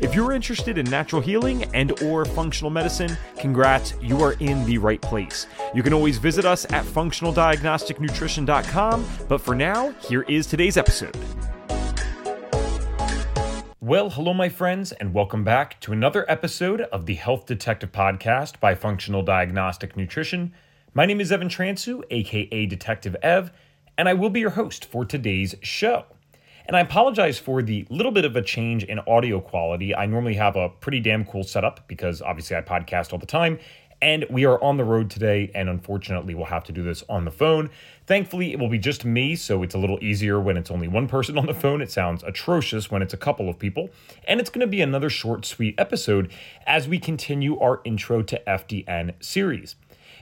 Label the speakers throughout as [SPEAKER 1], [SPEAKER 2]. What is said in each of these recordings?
[SPEAKER 1] If you're interested in natural healing and or functional medicine, congrats, you are in the right place. You can always visit us at functionaldiagnosticnutrition.com, but for now, here is today's episode. Well, hello, my friends, and welcome back to another episode of the Health Detective Podcast by Functional Diagnostic Nutrition. My name is Evan Transue, aka Detective Ev, and I will be your host for today's show. And I apologize for the little bit of a change in audio quality. I normally have a pretty damn cool setup because obviously I podcast all the time. And we are on the road today, and unfortunately, we'll have to do this on the phone. Thankfully, it will be just me, so it's a little easier when it's only one person on the phone. It sounds atrocious when it's a couple of people. And it's going to be another short, sweet episode as we continue our Intro to FDN series.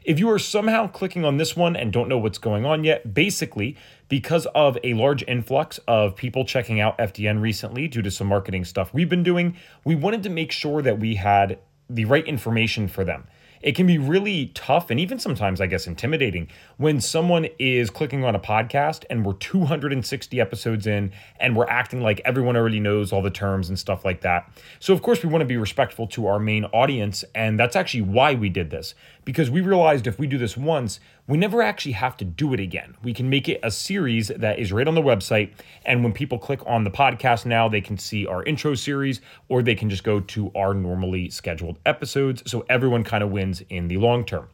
[SPEAKER 1] If you are somehow clicking on this one and don't know what's going on yet, basically, because of a large influx of people checking out FDN recently due to some marketing stuff we've been doing, we wanted to make sure that we had the right information for them it can be really tough and even sometimes, I guess, intimidating when someone is clicking on a podcast and we're 260 episodes in and we're acting like everyone already knows all the terms and stuff like that. So, of course, we want to be respectful to our main audience. And that's actually why we did this because we realized if we do this once, we never actually have to do it again. We can make it a series that is right on the website. And when people click on the podcast now, they can see our intro series or they can just go to our normally scheduled episodes. So everyone kind of wins in the long term.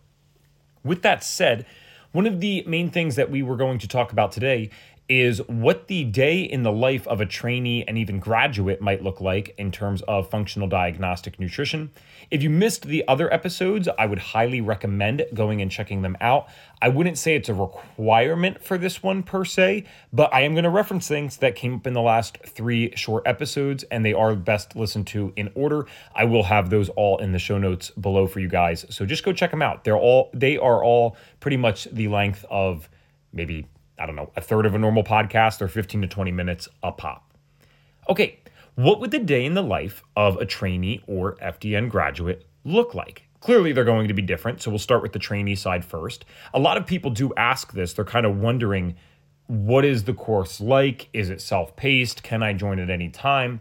[SPEAKER 1] With that said, one of the main things that we were going to talk about today is what the day in the life of a trainee and even graduate might look like in terms of functional diagnostic nutrition. If you missed the other episodes, I would highly recommend going and checking them out. I wouldn't say it's a requirement for this one per se, but I am going to reference things that came up in the last three short episodes, and they are best listened to in order. I will have those all in the show notes below for you guys. So just go check them out. They're all they are all pretty much the length of maybe I don't know, a third of a normal podcast or 15 to 20 minutes a pop. Okay, what would the day in the life of a trainee or FDN graduate look like? Clearly, they're going to be different. So we'll start with the trainee side first. A lot of people do ask this. They're kind of wondering what is the course like? Is it self paced? Can I join at any time?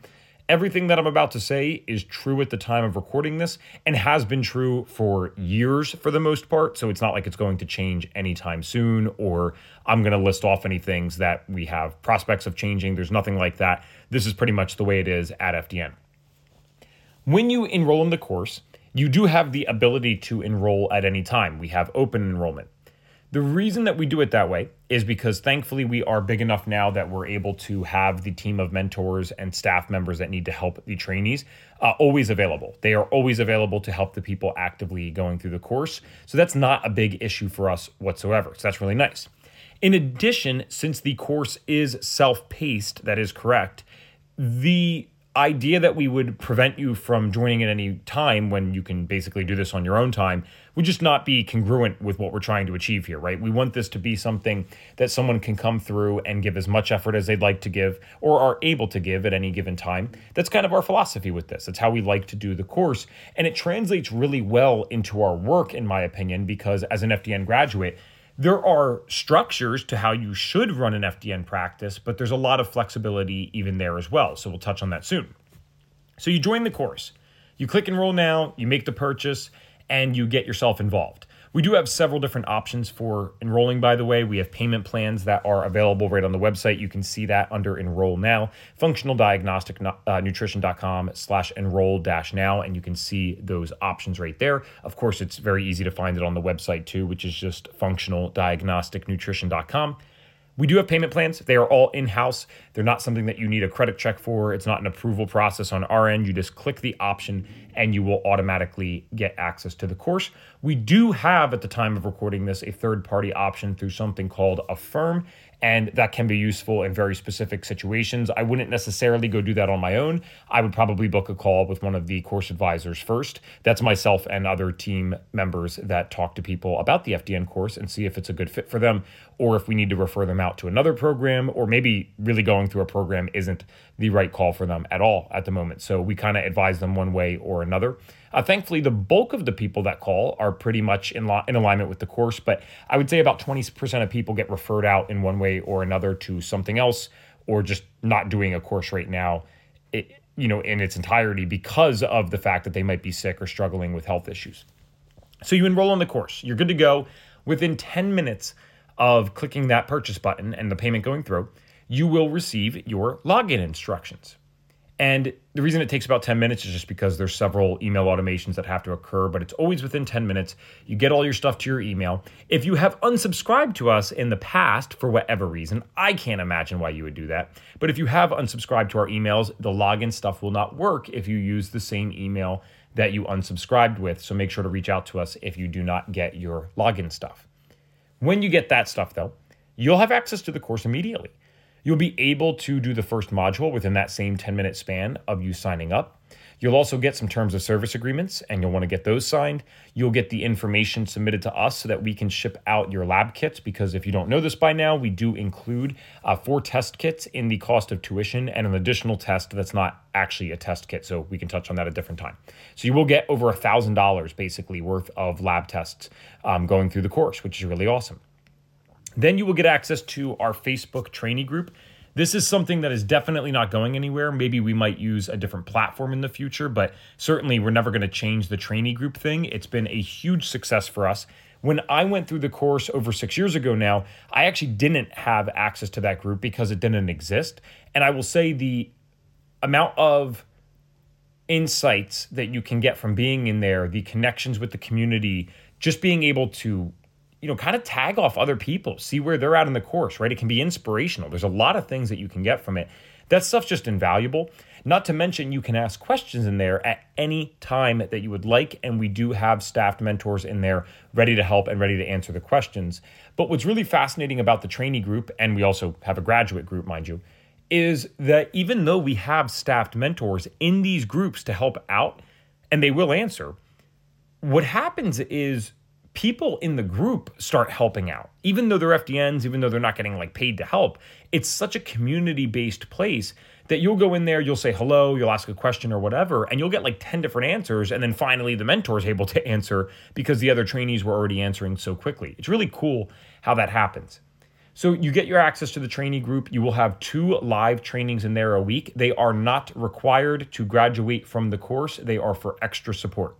[SPEAKER 1] Everything that I'm about to say is true at the time of recording this and has been true for years for the most part. So it's not like it's going to change anytime soon or I'm going to list off any things that we have prospects of changing. There's nothing like that. This is pretty much the way it is at FDN. When you enroll in the course, you do have the ability to enroll at any time. We have open enrollment. The reason that we do it that way is because thankfully we are big enough now that we're able to have the team of mentors and staff members that need to help the trainees uh, always available. They are always available to help the people actively going through the course. So that's not a big issue for us whatsoever. So that's really nice. In addition, since the course is self paced, that is correct, the idea that we would prevent you from joining at any time when you can basically do this on your own time would just not be congruent with what we're trying to achieve here, right? We want this to be something that someone can come through and give as much effort as they'd like to give or are able to give at any given time. That's kind of our philosophy with this. It's how we like to do the course. And it translates really well into our work, in my opinion, because as an FDN graduate, there are structures to how you should run an FDN practice, but there's a lot of flexibility even there as well. So we'll touch on that soon. So you join the course, you click enroll now, you make the purchase, and you get yourself involved. We do have several different options for enrolling, by the way. We have payment plans that are available right on the website. You can see that under enroll now, functionaldiagnosticnutrition.com slash enroll dash now, and you can see those options right there. Of course, it's very easy to find it on the website too, which is just functionaldiagnosticnutrition.com. We do have payment plans. They are all in house. They're not something that you need a credit check for. It's not an approval process on our end. You just click the option and you will automatically get access to the course. We do have, at the time of recording this, a third party option through something called Affirm. And that can be useful in very specific situations. I wouldn't necessarily go do that on my own. I would probably book a call with one of the course advisors first. That's myself and other team members that talk to people about the FDN course and see if it's a good fit for them or if we need to refer them out to another program or maybe really going through a program isn't the right call for them at all at the moment. So we kind of advise them one way or another. Uh, thankfully, the bulk of the people that call are pretty much in, lo- in alignment with the course, but I would say about 20% of people get referred out in one way or another to something else or just not doing a course right now. It, you know, in its entirety because of the fact that they might be sick or struggling with health issues. So you enroll in the course. You're good to go. Within 10 minutes of clicking that purchase button and the payment going through, you will receive your login instructions. And the reason it takes about 10 minutes is just because there's several email automations that have to occur, but it's always within 10 minutes. You get all your stuff to your email. If you have unsubscribed to us in the past for whatever reason, I can't imagine why you would do that. But if you have unsubscribed to our emails, the login stuff will not work if you use the same email that you unsubscribed with. So make sure to reach out to us if you do not get your login stuff. When you get that stuff, though, you'll have access to the course immediately. You'll be able to do the first module within that same 10 minute span of you signing up. You'll also get some terms of service agreements and you'll want to get those signed. You'll get the information submitted to us so that we can ship out your lab kits. Because if you don't know this by now, we do include uh, four test kits in the cost of tuition and an additional test that's not actually a test kit. So we can touch on that at a different time. So you will get over a $1,000 basically worth of lab tests um, going through the course, which is really awesome. Then you will get access to our Facebook trainee group. This is something that is definitely not going anywhere. Maybe we might use a different platform in the future, but certainly we're never going to change the trainee group thing. It's been a huge success for us. When I went through the course over six years ago now, I actually didn't have access to that group because it didn't exist. And I will say the amount of insights that you can get from being in there, the connections with the community, just being able to you know, kind of tag off other people, see where they're at in the course, right? It can be inspirational. There's a lot of things that you can get from it. That stuff's just invaluable. Not to mention, you can ask questions in there at any time that you would like. And we do have staffed mentors in there ready to help and ready to answer the questions. But what's really fascinating about the trainee group, and we also have a graduate group, mind you, is that even though we have staffed mentors in these groups to help out, and they will answer, what happens is people in the group start helping out. Even though they're FDNs, even though they're not getting like paid to help, it's such a community based place that you'll go in there, you'll say hello, you'll ask a question or whatever, and you'll get like 10 different answers. And then finally, the mentor is able to answer because the other trainees were already answering so quickly. It's really cool how that happens. So you get your access to the trainee group. You will have two live trainings in there a week. They are not required to graduate from the course, they are for extra support.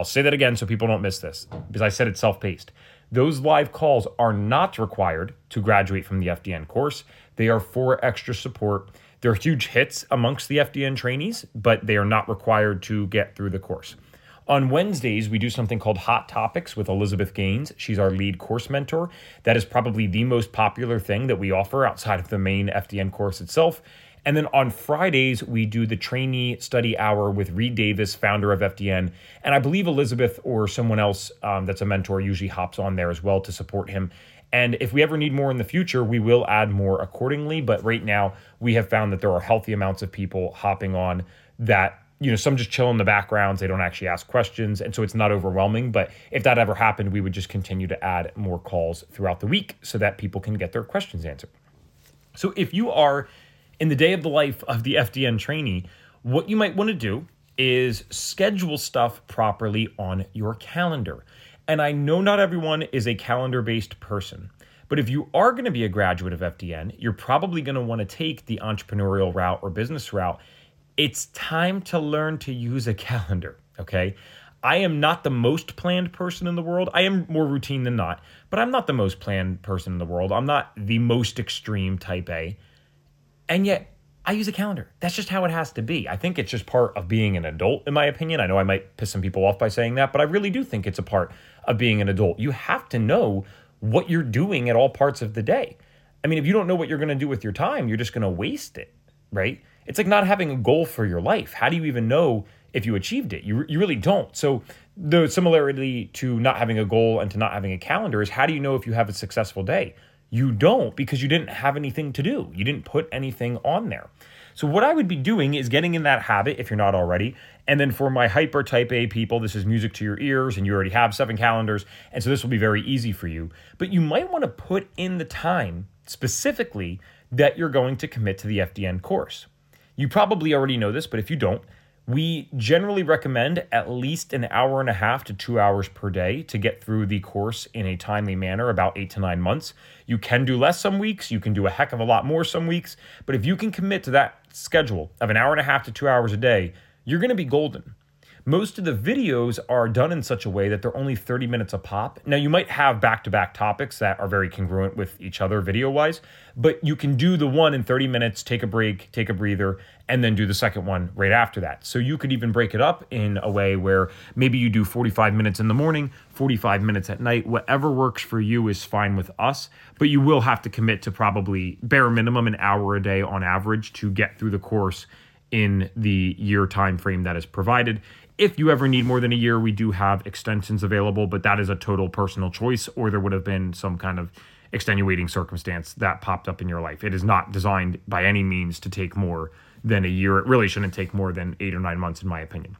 [SPEAKER 1] I'll say that again so people don't miss this because I said it's self paced. Those live calls are not required to graduate from the FDN course. They are for extra support. They're huge hits amongst the FDN trainees, but they are not required to get through the course. On Wednesdays, we do something called Hot Topics with Elizabeth Gaines. She's our lead course mentor. That is probably the most popular thing that we offer outside of the main FDN course itself. And then on Fridays, we do the trainee study hour with Reed Davis, founder of FDN. And I believe Elizabeth or someone else um, that's a mentor usually hops on there as well to support him. And if we ever need more in the future, we will add more accordingly. But right now, we have found that there are healthy amounts of people hopping on that you know, some just chill in the backgrounds. They don't actually ask questions. And so it's not overwhelming. But if that ever happened, we would just continue to add more calls throughout the week so that people can get their questions answered. So if you are in the day of the life of the FDN trainee, what you might want to do is schedule stuff properly on your calendar. And I know not everyone is a calendar based person, but if you are going to be a graduate of FDN, you're probably going to want to take the entrepreneurial route or business route. It's time to learn to use a calendar, okay? I am not the most planned person in the world. I am more routine than not, but I'm not the most planned person in the world. I'm not the most extreme type A. And yet, I use a calendar. That's just how it has to be. I think it's just part of being an adult, in my opinion. I know I might piss some people off by saying that, but I really do think it's a part of being an adult. You have to know what you're doing at all parts of the day. I mean, if you don't know what you're going to do with your time, you're just going to waste it, right? It's like not having a goal for your life. How do you even know if you achieved it? You, you really don't. So, the similarity to not having a goal and to not having a calendar is how do you know if you have a successful day? You don't because you didn't have anything to do. You didn't put anything on there. So, what I would be doing is getting in that habit if you're not already. And then for my hyper type A people, this is music to your ears, and you already have seven calendars. And so, this will be very easy for you. But you might want to put in the time specifically that you're going to commit to the FDN course. You probably already know this, but if you don't, we generally recommend at least an hour and a half to two hours per day to get through the course in a timely manner, about eight to nine months. You can do less some weeks, you can do a heck of a lot more some weeks, but if you can commit to that schedule of an hour and a half to two hours a day, you're gonna be golden. Most of the videos are done in such a way that they're only 30 minutes a pop. Now, you might have back to back topics that are very congruent with each other video wise, but you can do the one in 30 minutes, take a break, take a breather, and then do the second one right after that. So you could even break it up in a way where maybe you do 45 minutes in the morning, 45 minutes at night. Whatever works for you is fine with us, but you will have to commit to probably bare minimum an hour a day on average to get through the course in the year time frame that is provided. If you ever need more than a year, we do have extensions available, but that is a total personal choice, or there would have been some kind of extenuating circumstance that popped up in your life. It is not designed by any means to take more than a year. It really shouldn't take more than eight or nine months, in my opinion.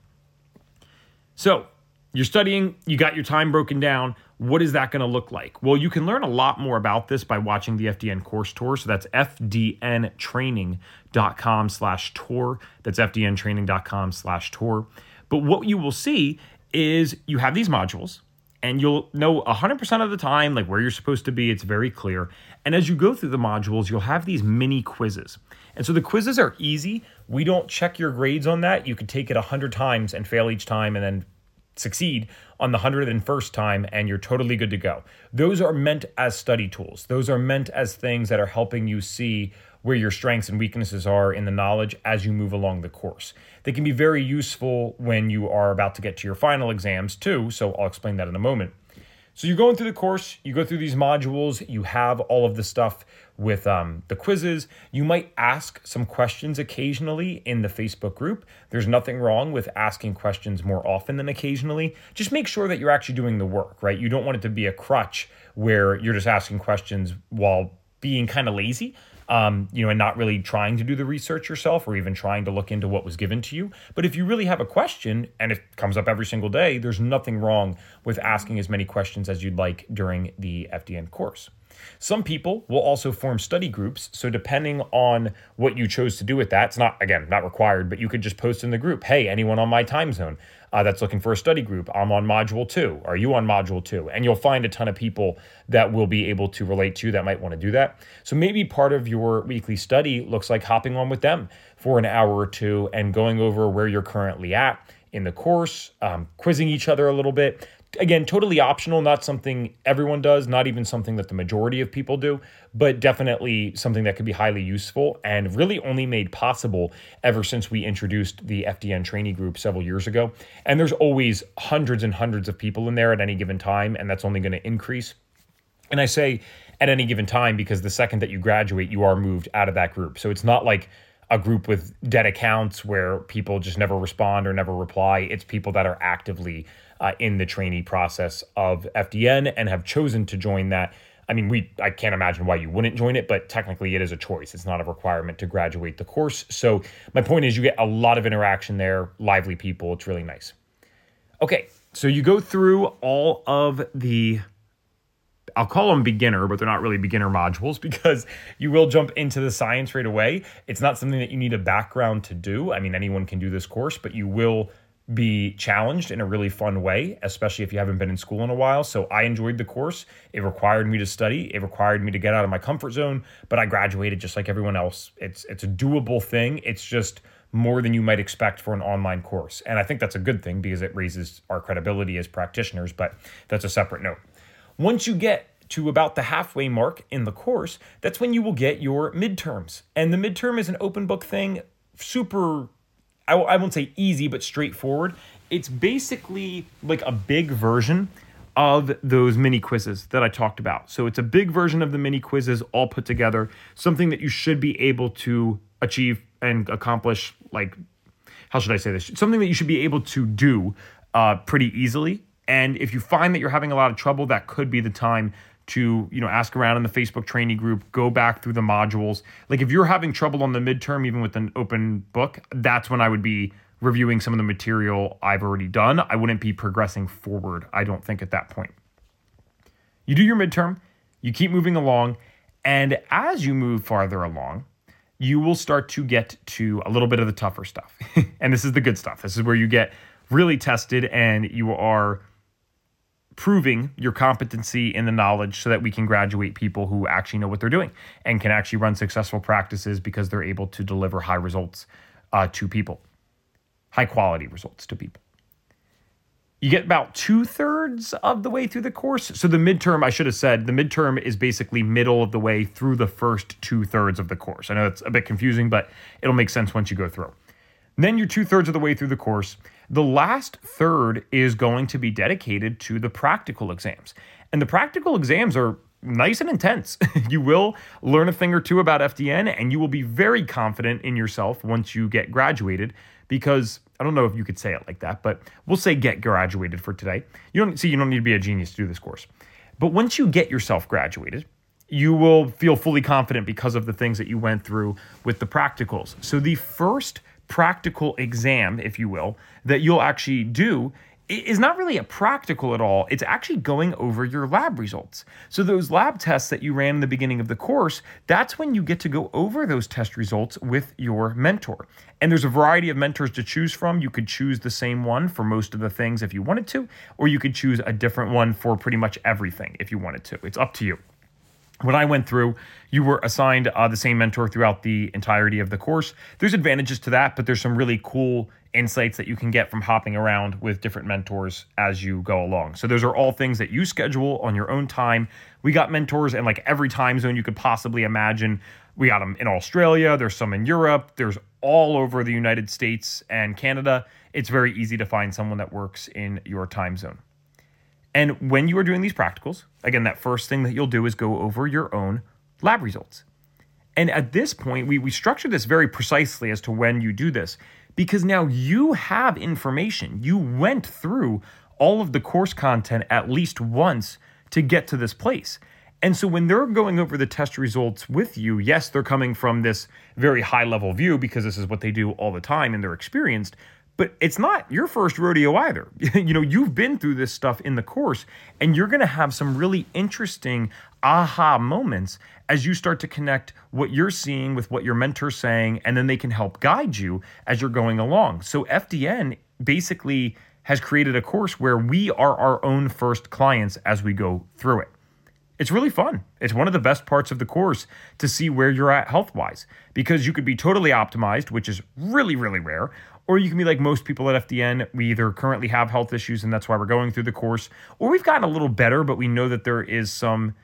[SPEAKER 1] So, you're studying, you got your time broken down. What is that going to look like? Well, you can learn a lot more about this by watching the FDN course tour. So that's fdntraining.com slash tour. That's fdntraining.com slash tour. But what you will see is you have these modules and you'll know 100% of the time like where you're supposed to be. It's very clear. And as you go through the modules you'll have these mini quizzes. And so the quizzes are easy. We don't check your grades on that. You could take it 100 times and fail each time and then succeed on the 101st time and you're totally good to go. Those are meant as study tools. Those are meant as things that are helping you see where your strengths and weaknesses are in the knowledge as you move along the course. They can be very useful when you are about to get to your final exams too, so I'll explain that in a moment. So you're going through the course, you go through these modules, you have all of the stuff with um, the quizzes. You might ask some questions occasionally in the Facebook group. There's nothing wrong with asking questions more often than occasionally. Just make sure that you're actually doing the work, right? You don't want it to be a crutch where you're just asking questions while being kind of lazy um, you know, and not really trying to do the research yourself or even trying to look into what was given to you. But if you really have a question and it comes up every single day, there's nothing wrong with asking as many questions as you'd like during the FDN course. Some people will also form study groups. So, depending on what you chose to do with that, it's not, again, not required, but you could just post in the group hey, anyone on my time zone uh, that's looking for a study group, I'm on module two. Are you on module two? And you'll find a ton of people that will be able to relate to that might want to do that. So, maybe part of your weekly study looks like hopping on with them for an hour or two and going over where you're currently at in the course, um, quizzing each other a little bit, again, totally optional, not something everyone does, not even something that the majority of people do, but definitely something that could be highly useful and really only made possible ever since we introduced the FDN trainee group several years ago. And there's always hundreds and hundreds of people in there at any given time, and that's only going to increase. And I say at any given time because the second that you graduate, you are moved out of that group. So it's not like a group with dead accounts where people just never respond or never reply. It's people that are actively uh, in the trainee process of FDN and have chosen to join that. I mean, we I can't imagine why you wouldn't join it, but technically it is a choice. It's not a requirement to graduate the course. So my point is you get a lot of interaction there, lively people. It's really nice. Okay, so you go through all of the I'll call them beginner, but they're not really beginner modules because you will jump into the science right away. It's not something that you need a background to do. I mean, anyone can do this course, but you will be challenged in a really fun way, especially if you haven't been in school in a while. So I enjoyed the course. It required me to study. It required me to get out of my comfort zone, but I graduated just like everyone else. It's it's a doable thing. It's just more than you might expect for an online course. And I think that's a good thing because it raises our credibility as practitioners, but that's a separate note. Once you get to about the halfway mark in the course, that's when you will get your midterms. And the midterm is an open book thing, super I won't say easy, but straightforward. It's basically like a big version of those mini quizzes that I talked about. So it's a big version of the mini quizzes all put together, something that you should be able to achieve and accomplish. Like, how should I say this? Something that you should be able to do uh, pretty easily. And if you find that you're having a lot of trouble, that could be the time to, you know, ask around in the Facebook training group, go back through the modules. Like if you're having trouble on the midterm, even with an open book, that's when I would be reviewing some of the material I've already done. I wouldn't be progressing forward, I don't think, at that point. You do your midterm, you keep moving along, and as you move farther along, you will start to get to a little bit of the tougher stuff. and this is the good stuff. This is where you get really tested and you are proving your competency in the knowledge so that we can graduate people who actually know what they're doing and can actually run successful practices because they're able to deliver high results uh, to people, high quality results to people. You get about two thirds of the way through the course. So the midterm, I should have said, the midterm is basically middle of the way through the first two thirds of the course. I know it's a bit confusing, but it'll make sense once you go through. And then you're two thirds of the way through the course. The last third is going to be dedicated to the practical exams. And the practical exams are nice and intense. you will learn a thing or two about FDN and you will be very confident in yourself once you get graduated because I don't know if you could say it like that, but we'll say get graduated for today. You don't see you don't need to be a genius to do this course. But once you get yourself graduated, you will feel fully confident because of the things that you went through with the practicals. So the first practical exam, if you will, that you'll actually do is not really a practical at all. It's actually going over your lab results. So, those lab tests that you ran in the beginning of the course, that's when you get to go over those test results with your mentor. And there's a variety of mentors to choose from. You could choose the same one for most of the things if you wanted to, or you could choose a different one for pretty much everything if you wanted to. It's up to you when I went through, you were assigned uh, the same mentor throughout the entirety of the course. There's advantages to that, but there's some really cool insights that you can get from hopping around with different mentors as you go along. So those are all things that you schedule on your own time. We got mentors in like every time zone you could possibly imagine. We got them in Australia, there's some in Europe, there's all over the United States and Canada. It's very easy to find someone that works in your time zone. And when you are doing these practicals, again, that first thing that you'll do is go over your own lab results. And at this point, we, we structure this very precisely as to when you do this because now you have information. You went through all of the course content at least once to get to this place. And so when they're going over the test results with you, yes, they're coming from this very high level view because this is what they do all the time and they're experienced, but it's not your first rodeo either. you know, you've been through this stuff in the course, and you're going to have some really interesting aha moments as you start to connect what you're seeing with what your mentor's saying, and then they can help guide you as you're going along. So, FDN basically has created a course where we are our own first clients as we go through it. It's really fun. It's one of the best parts of the course to see where you're at health wise because you could be totally optimized, which is really, really rare, or you can be like most people at FDN. We either currently have health issues and that's why we're going through the course, or we've gotten a little better, but we know that there is some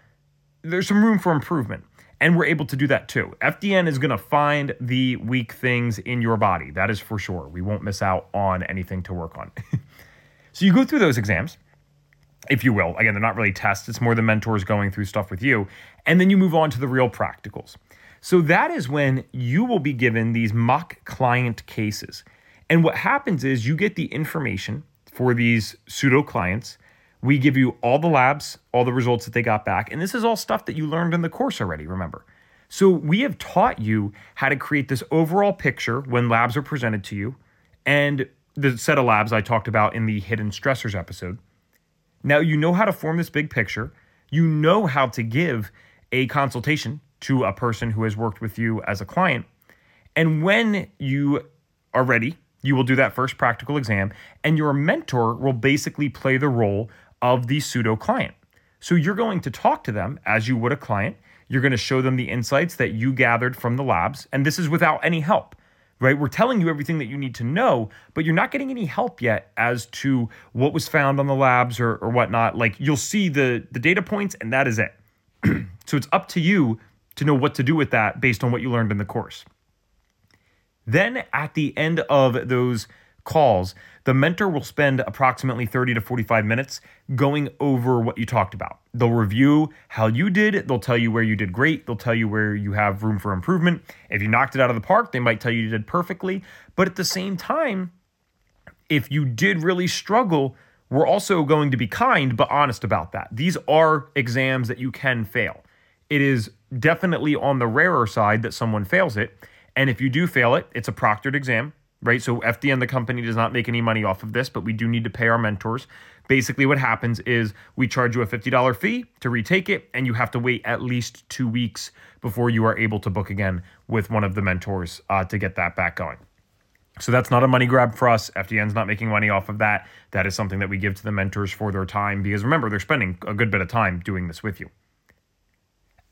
[SPEAKER 1] there's some room for improvement. And we're able to do that too. FDN is going to find the weak things in your body. That is for sure. We won't miss out on anything to work on. so you go through those exams, if you will. Again, they're not really tests, it's more the mentors going through stuff with you. And then you move on to the real practicals. So that is when you will be given these mock client cases. And what happens is you get the information for these pseudo clients. We give you all the labs, all the results that they got back. And this is all stuff that you learned in the course already, remember. So we have taught you how to create this overall picture when labs are presented to you and the set of labs I talked about in the hidden stressors episode. Now you know how to form this big picture. You know how to give a consultation to a person who has worked with you as a client. And when you are ready you will do that first practical exam, and your mentor will basically play the role of the pseudo client. So you're going to talk to them as you would a client. You're going to show them the insights that you gathered from the labs, and this is without any help, right? We're telling you everything that you need to know, but you're not getting any help yet as to what was found on the labs or, or whatnot. Like you'll see the, the data points, and that is it. so it's up to you to know what to do with that based on what you learned in the course. Then at the end of those calls, the mentor will spend approximately 30 to 45 minutes going over what you talked about. They'll review how you did, they'll tell you where you did great, they'll tell you where you have room for improvement. If you knocked it out of the park, they might tell you you did perfectly. But at the same time, if you did really struggle, we're also going to be kind but honest about that. These are exams that you can fail. It is definitely on the rarer side that someone fails it. And if you do fail it, it's a proctored exam, right? So FDN, the company, does not make any money off of this, but we do need to pay our mentors. Basically, what happens is we charge you a $50 fee to retake it, and you have to wait at least two weeks before you are able to book again with one of the mentors uh, to get that back going. So that's not a money grab for us. FDN's not making money off of that. That is something that we give to the mentors for their time because remember, they're spending a good bit of time doing this with you.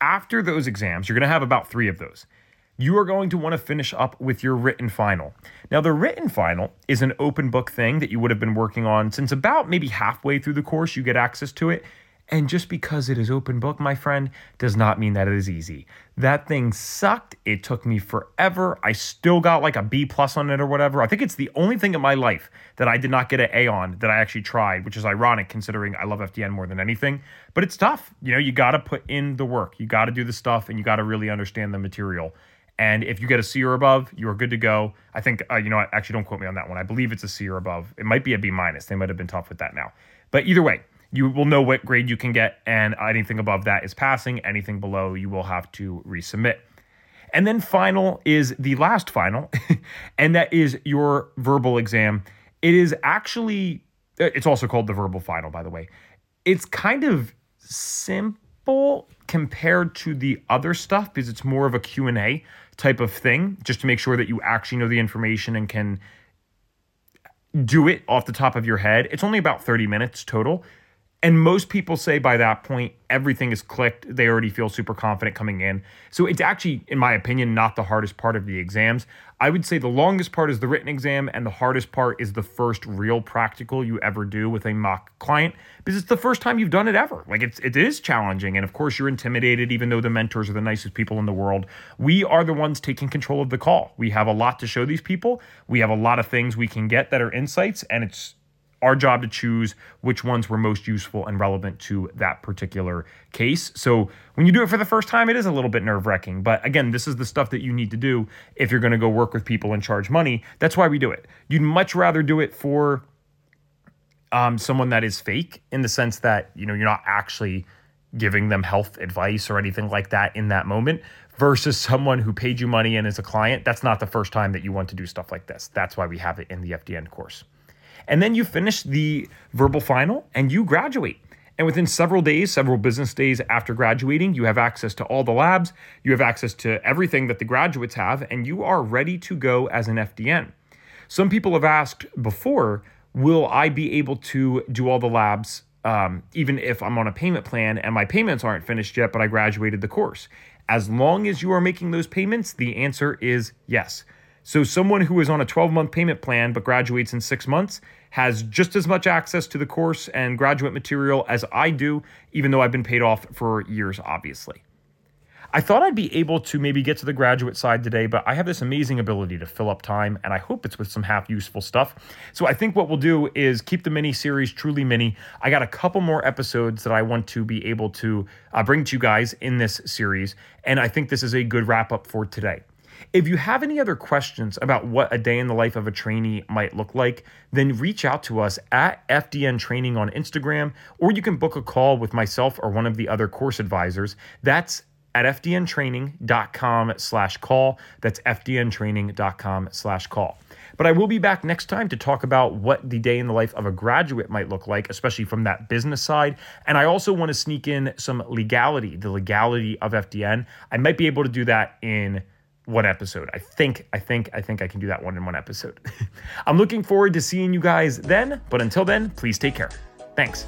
[SPEAKER 1] After those exams, you're going to have about three of those you are going to want to finish up with your written final. Now, the written final is an open book thing that you would have been working on since about maybe halfway through the course, you get access to it. And just because it is open book, my friend, does not mean that it is easy. That thing sucked. It took me forever. I still got like a B plus on it or whatever. I think it's the only thing in my life that I did not get an A on that I actually tried, which is ironic considering I love FDN more than anything. But it's tough. You know, you got to put in the work. You got to do the stuff and you got to really understand the material. And if you get a C or above, you are good to go. I think, uh, you know, actually don't quote me on that one. I believe it's a C or above. It might be a B minus. They might have been tough with that now. But either way, you will know what grade you can get. And anything above that is passing. Anything below, you will have to resubmit. And then final is the last final, and that is your verbal exam. It is actually, uh, it's also called the verbal final, by the way. It's kind of simple compared to the other stuff because it's more of a Q&A type of thing just to make sure that you actually know the information and can do it off the top of your head. It's only about 30 minutes total. And most people say by that point, everything is clicked. They already feel super confident coming in. So it's actually, in my opinion, not the hardest part of the exams. I would say the longest part is the written exam, and the hardest part is the first real practical you ever do with a mock client because it's the first time you've done it ever. Like it's it is challenging, and of course you're intimidated, even though the mentors are the nicest people in the world. We are the ones taking control of the call. We have a lot to show these people. We have a lot of things we can get that are insights, and it's our job to choose which ones were most useful and relevant to that particular case. So when you do it for the first time, it is a little bit nerve wracking. But again, this is the stuff that you need to do if you're going to go work with people and charge money. That's why we do it. You'd much rather do it for um, someone that is fake in the sense that you know you're not actually giving them health advice or anything like that in that moment versus someone who paid you money and is a client. That's not the first time that you want to do stuff like this. That's why we have it in the FDN course. And then you finish the verbal final and you graduate. And within several days, several business days after graduating, you have access to all the labs, you have access to everything that the graduates have, and you are ready to go as an FDN. Some people have asked before, will I be able to do all the labs um, even if I'm on a payment plan and my payments aren't finished yet, but I graduated the course? As long as you are making those payments, the answer is yes. So, someone who is on a 12 month payment plan but graduates in six months has just as much access to the course and graduate material as I do, even though I've been paid off for years, obviously. I thought I'd be able to maybe get to the graduate side today, but I have this amazing ability to fill up time, and I hope it's with some half useful stuff. So I think what we'll do is keep the mini series truly mini. I got a couple more episodes that I want to be able to uh, bring to you guys in this series, and I think this is a good wrap up for today. If you have any other questions about what a day in the life of a trainee might look like, then reach out to us at FDN Training on Instagram, or you can book a call with myself or one of the other course advisors. That's at fdntraining.com slash call. That's fdntraining.com slash call. But I will be back next time to talk about what the day in the life of a graduate might look like, especially from that business side. And I also want to sneak in some legality, the legality of FDN. I might be able to do that in one episode. I think, I think, I think I can do that one in one episode. I'm looking forward to seeing you guys then, but until then, please take care. Thanks.